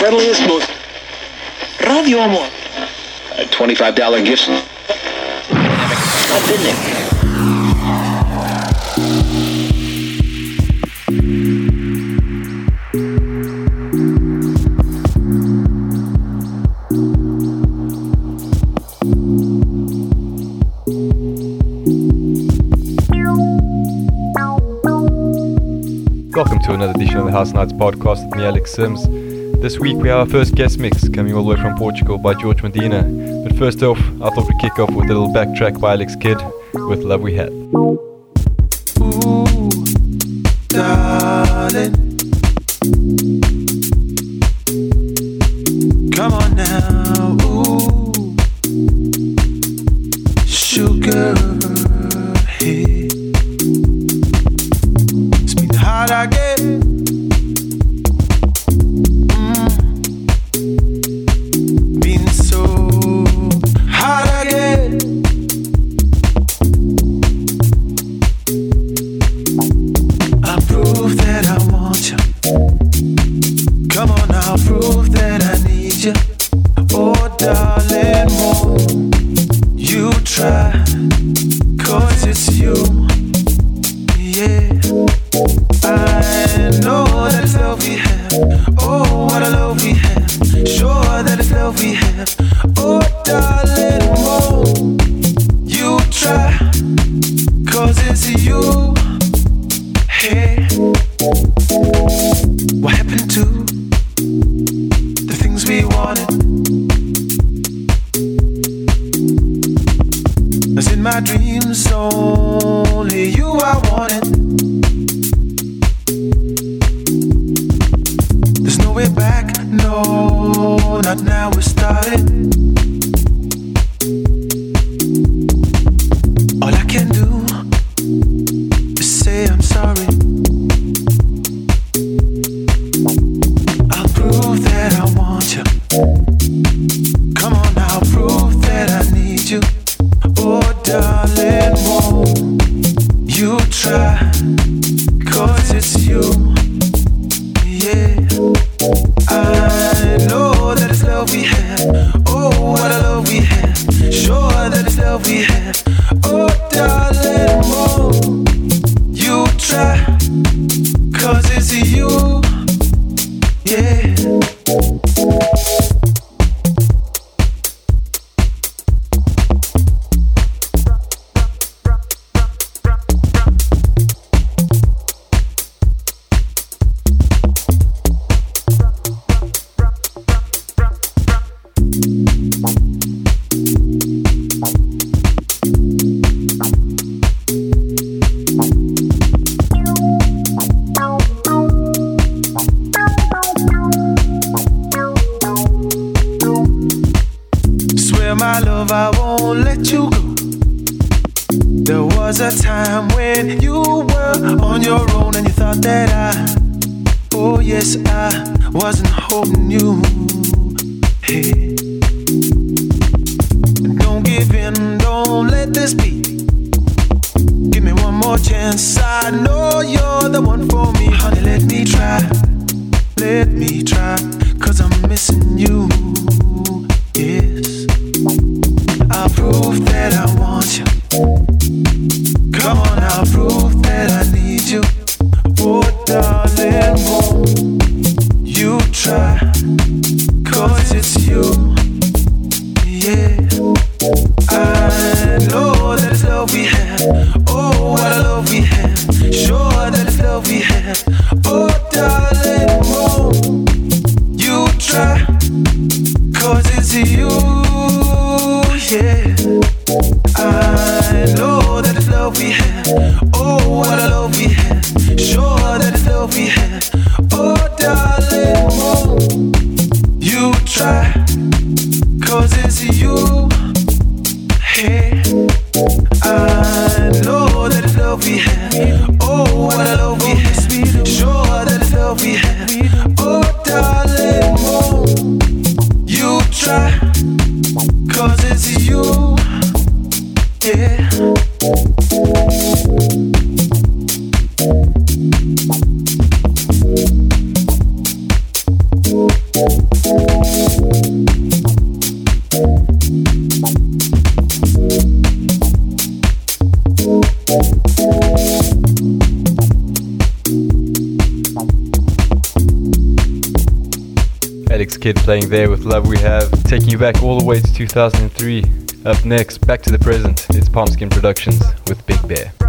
friendliest, most... Radio Amor. A $25 gift. I've been. Welcome to another edition of the House Nights podcast with me, Alex Sims. This week we have our first guest mix coming all the way from Portugal by Jorge Medina. But first off, I thought we'd kick off with a little backtrack by Alex Kidd with Love We Had. I'm sorry. en lo There with Love We Have, taking you back all the way to 2003. Up next, back to the present, it's Pumpskin Productions with Big Bear.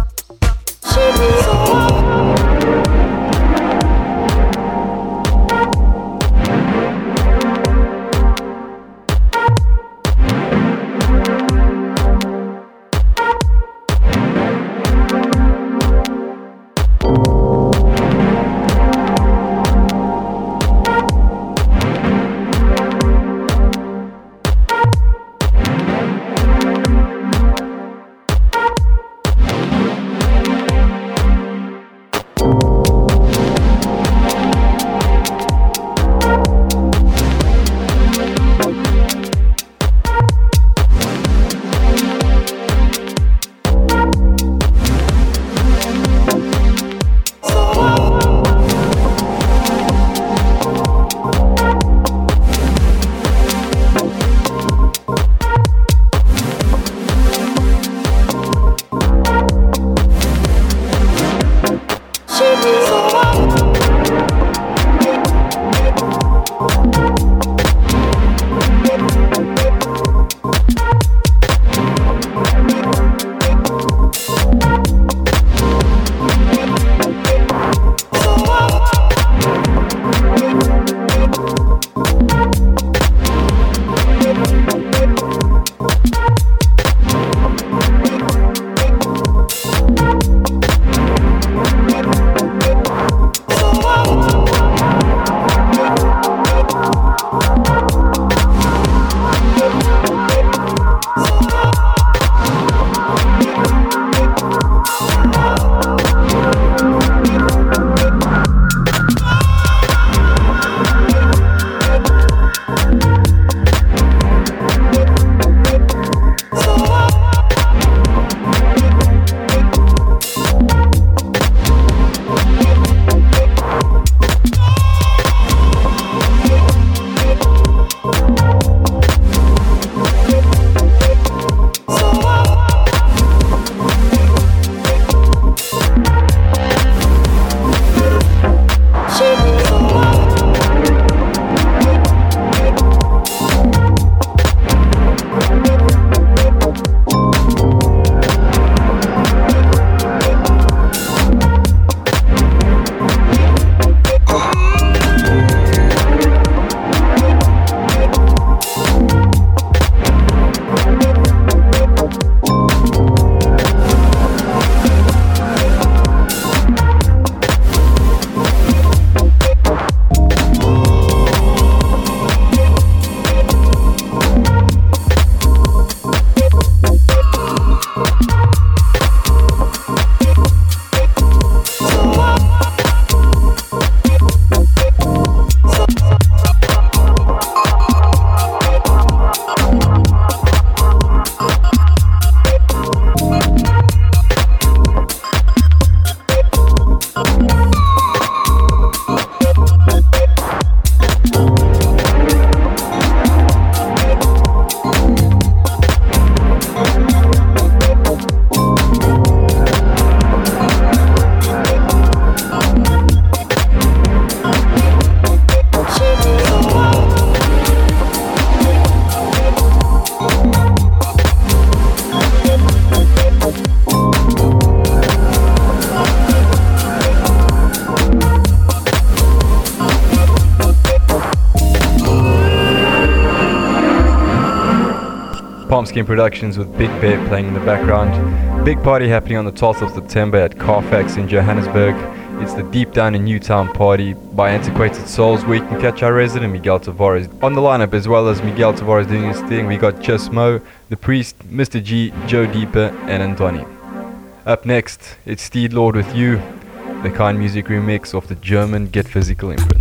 Skin Productions with Big Bear playing in the background. Big party happening on the 12th of September at Carfax in Johannesburg. It's the Deep Down in Newtown party by Antiquated Souls where you can catch our resident Miguel Tavares on the lineup as well as Miguel Tavares doing his thing. We got Just Mo, The Priest, Mr. G, Joe Deeper, and Antoni. Up next, it's Steed Lord with You, the kind music remix of the German Get Physical imprint.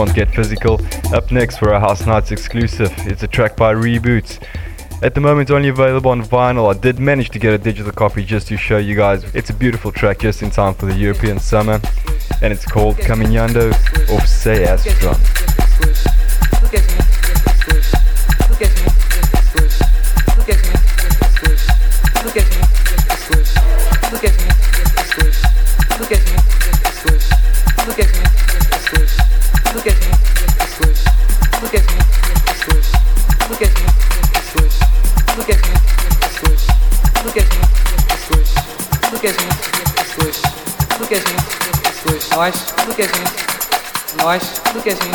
On Get Physical. Up next for our House Nights exclusive, it's a track by Reboots. At the moment, only available on vinyl. I did manage to get a digital copy just to show you guys. It's a beautiful track just in time for the European summer, and it's called Caminando of Say Astron. Que a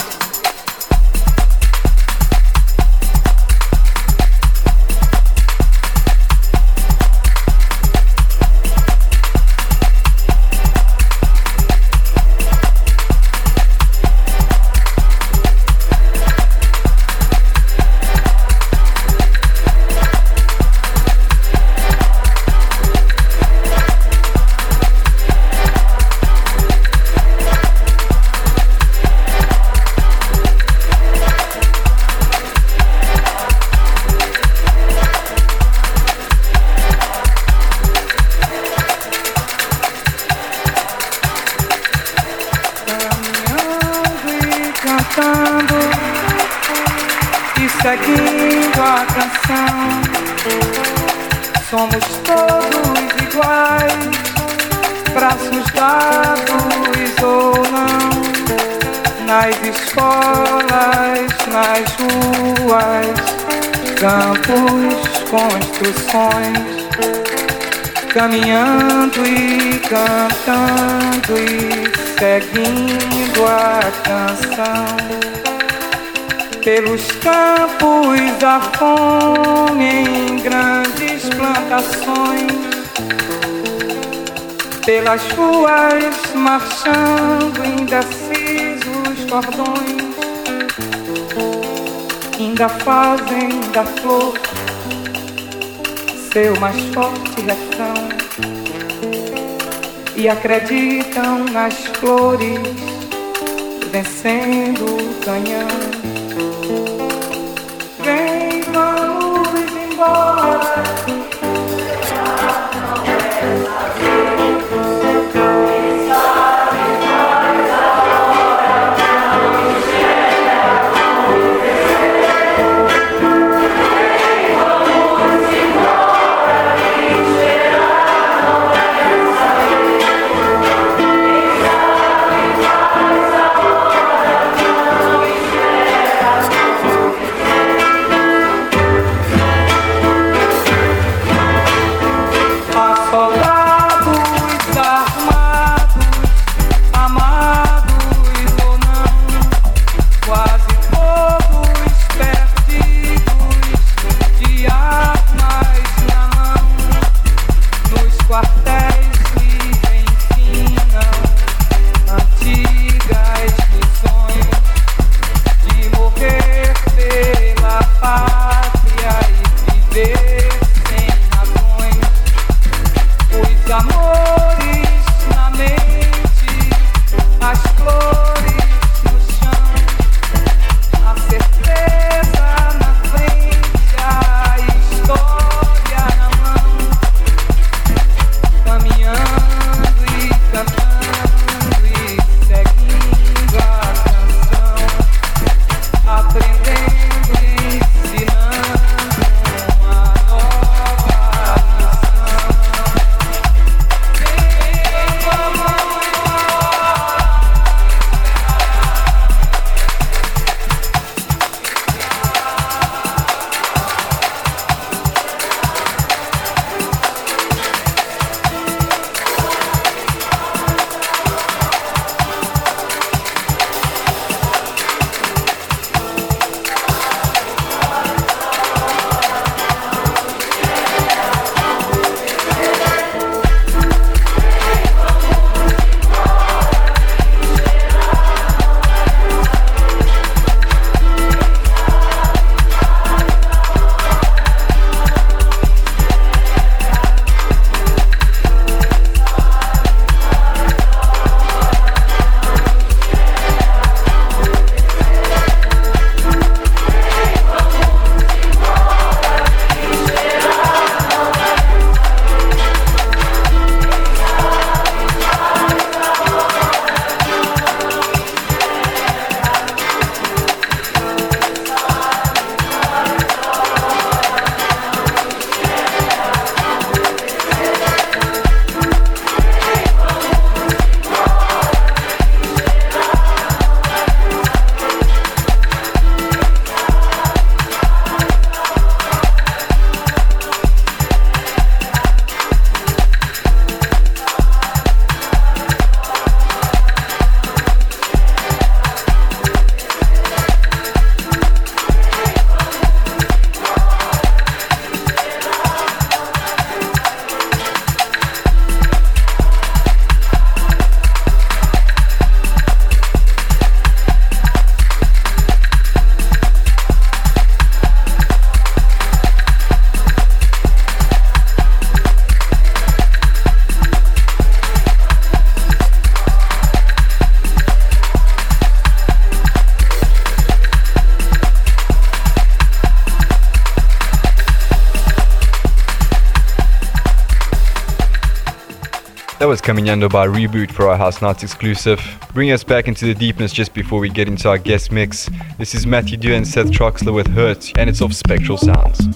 pelas ruas marchando indecisos cordões, ainda fazem da flor seu mais forte refrão e acreditam nas flores vencendo o canhão. Was Caminando by Reboot for our House Nights exclusive. Bring us back into the deepness just before we get into our guest mix. This is Matthew Dear and Seth Troxler with Hurt, and it's off Spectral Sounds.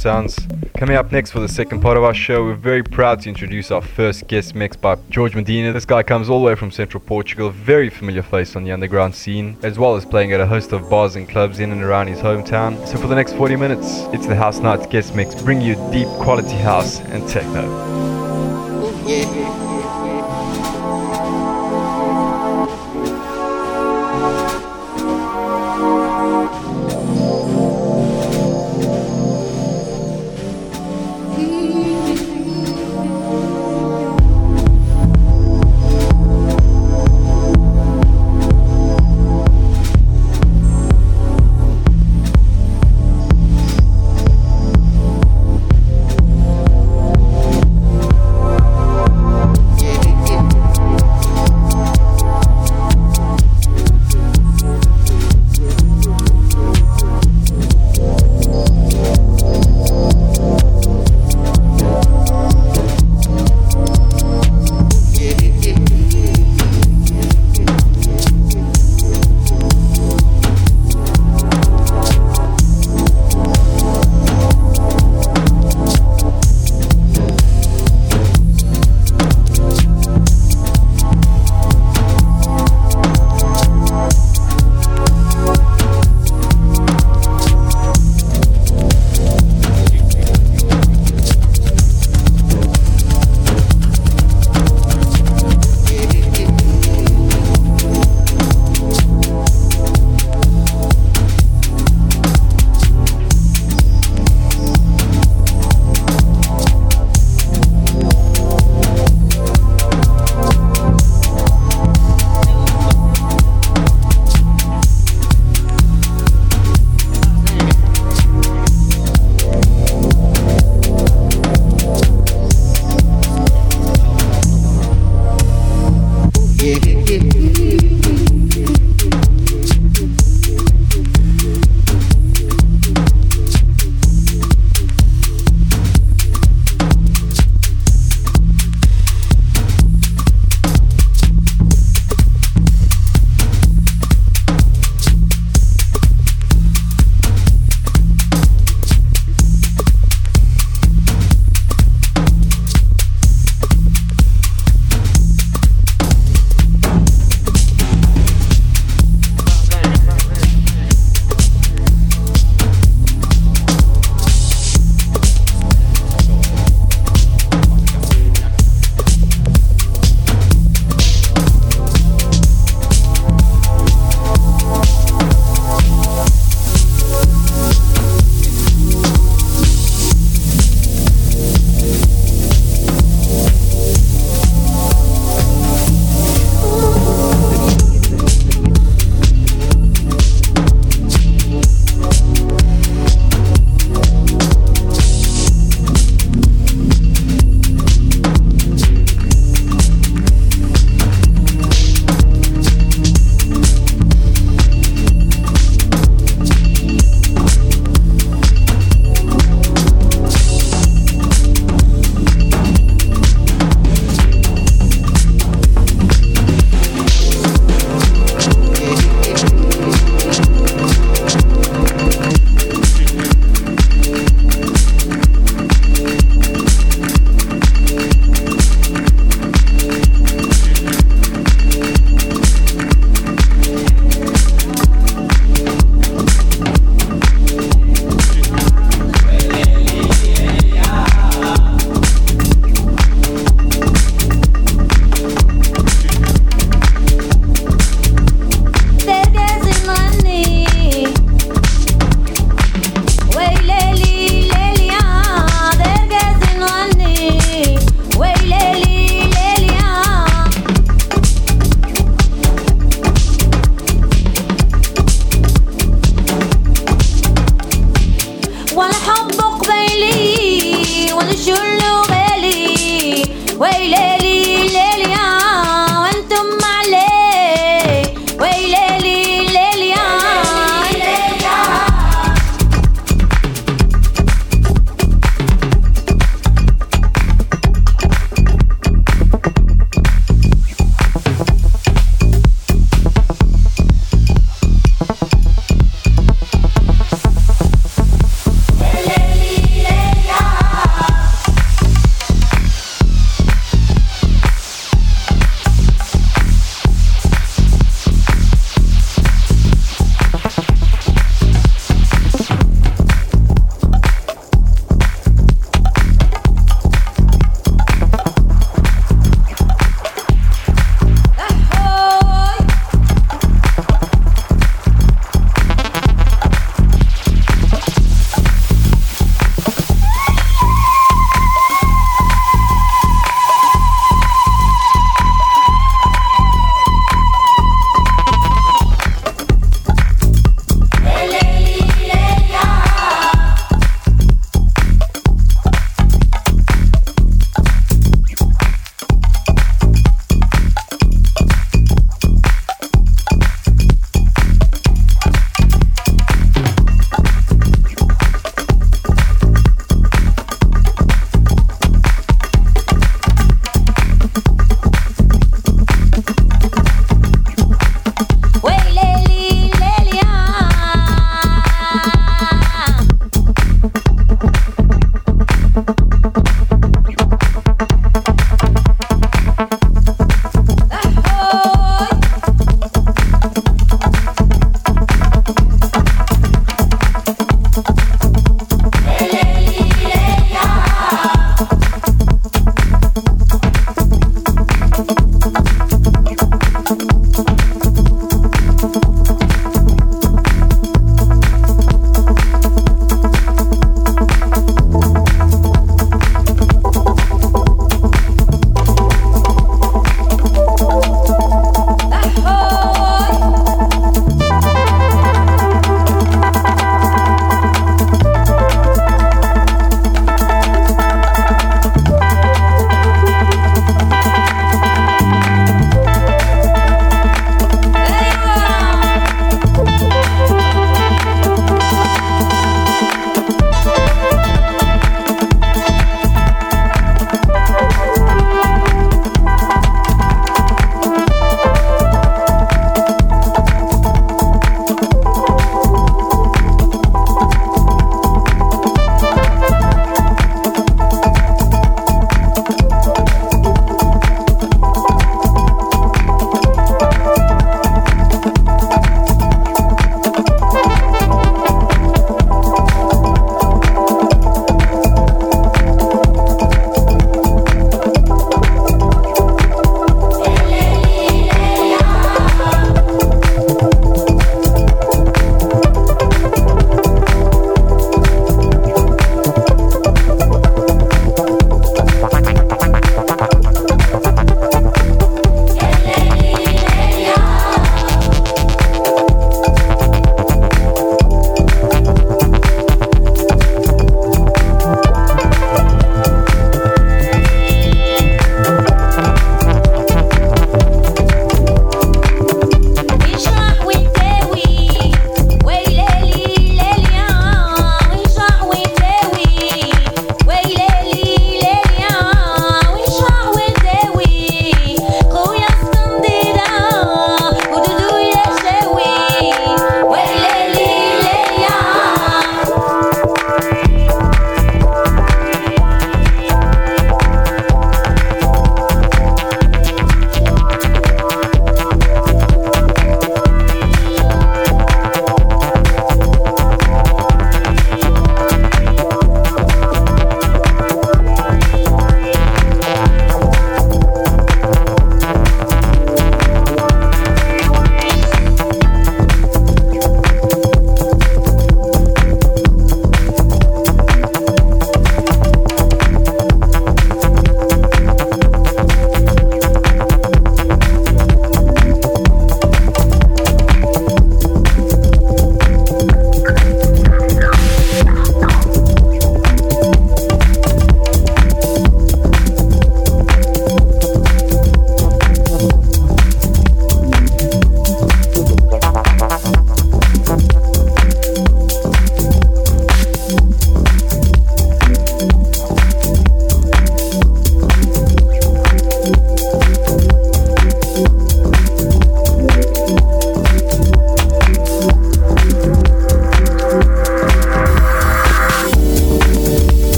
Sounds. Coming up next for the second part of our show, we're very proud to introduce our first guest mix by Jorge Medina. This guy comes all the way from central Portugal, very familiar face on the underground scene, as well as playing at a host of bars and clubs in and around his hometown. So for the next 40 minutes, it's the House Nights guest mix, bring you deep quality house and techno.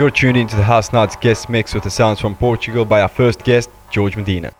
You're tuned into the House Knights guest mix with the sounds from Portugal by our first guest, Jorge Medina.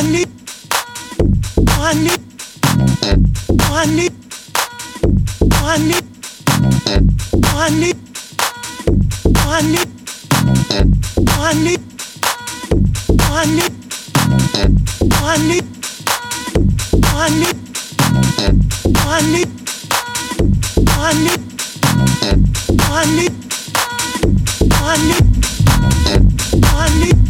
I need. I need. I need. I need. I need. I need. I need. I need. I need. I need. I need. I need. I need. I need.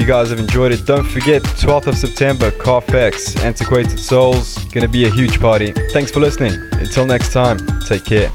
You guys have enjoyed it. Don't forget, 12th of September, Carfax, Antiquated Souls. Gonna be a huge party. Thanks for listening. Until next time, take care.